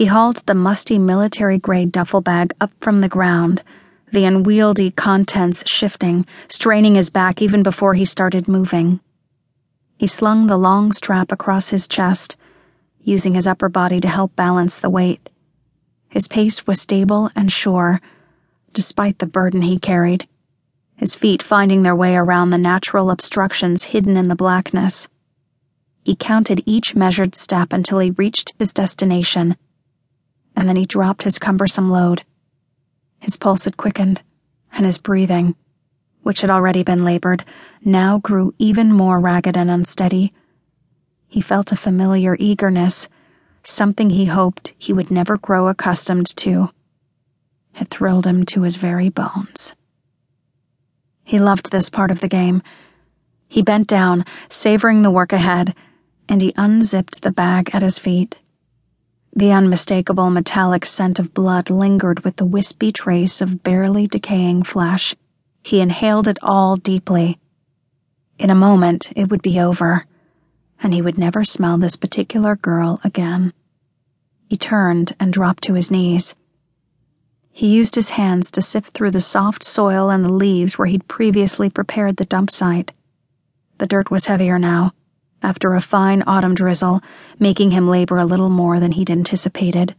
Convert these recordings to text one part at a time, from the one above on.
He hauled the musty military grade duffel bag up from the ground, the unwieldy contents shifting, straining his back even before he started moving. He slung the long strap across his chest, using his upper body to help balance the weight. His pace was stable and sure, despite the burden he carried, his feet finding their way around the natural obstructions hidden in the blackness. He counted each measured step until he reached his destination, and then he dropped his cumbersome load. His pulse had quickened, and his breathing which had already been labored, now grew even more ragged and unsteady. He felt a familiar eagerness, something he hoped he would never grow accustomed to. It thrilled him to his very bones. He loved this part of the game. He bent down, savoring the work ahead, and he unzipped the bag at his feet. The unmistakable metallic scent of blood lingered with the wispy trace of barely decaying flesh. He inhaled it all deeply. In a moment, it would be over, and he would never smell this particular girl again. He turned and dropped to his knees. He used his hands to sift through the soft soil and the leaves where he'd previously prepared the dump site. The dirt was heavier now, after a fine autumn drizzle, making him labor a little more than he'd anticipated.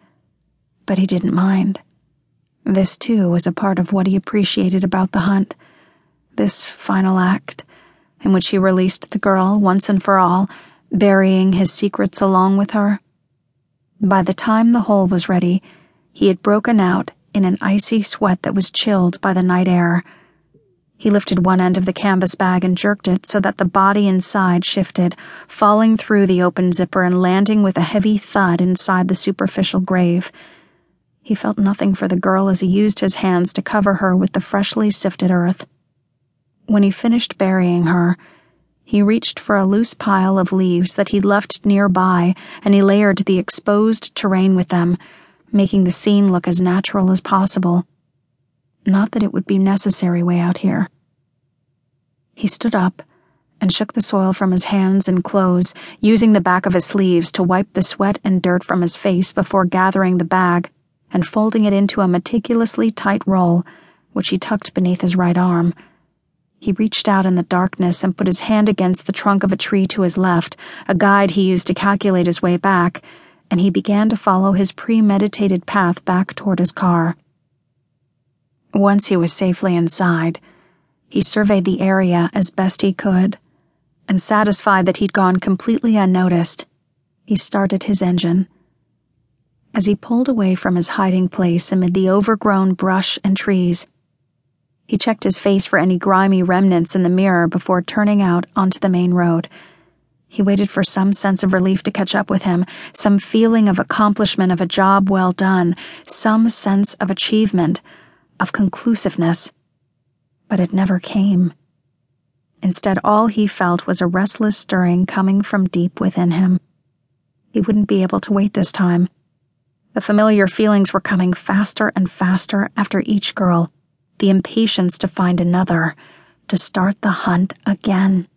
But he didn't mind. This, too, was a part of what he appreciated about the hunt. This final act, in which he released the girl once and for all, burying his secrets along with her. By the time the hole was ready, he had broken out in an icy sweat that was chilled by the night air. He lifted one end of the canvas bag and jerked it so that the body inside shifted, falling through the open zipper and landing with a heavy thud inside the superficial grave. He felt nothing for the girl as he used his hands to cover her with the freshly sifted earth. When he finished burying her, he reached for a loose pile of leaves that he'd left nearby and he layered the exposed terrain with them, making the scene look as natural as possible. Not that it would be necessary way out here. He stood up and shook the soil from his hands and clothes, using the back of his sleeves to wipe the sweat and dirt from his face before gathering the bag and folding it into a meticulously tight roll, which he tucked beneath his right arm. He reached out in the darkness and put his hand against the trunk of a tree to his left, a guide he used to calculate his way back, and he began to follow his premeditated path back toward his car. Once he was safely inside, he surveyed the area as best he could, and satisfied that he'd gone completely unnoticed, he started his engine. As he pulled away from his hiding place amid the overgrown brush and trees, he checked his face for any grimy remnants in the mirror before turning out onto the main road. He waited for some sense of relief to catch up with him, some feeling of accomplishment of a job well done, some sense of achievement, of conclusiveness. But it never came. Instead, all he felt was a restless stirring coming from deep within him. He wouldn't be able to wait this time. The familiar feelings were coming faster and faster after each girl, the impatience to find another, to start the hunt again.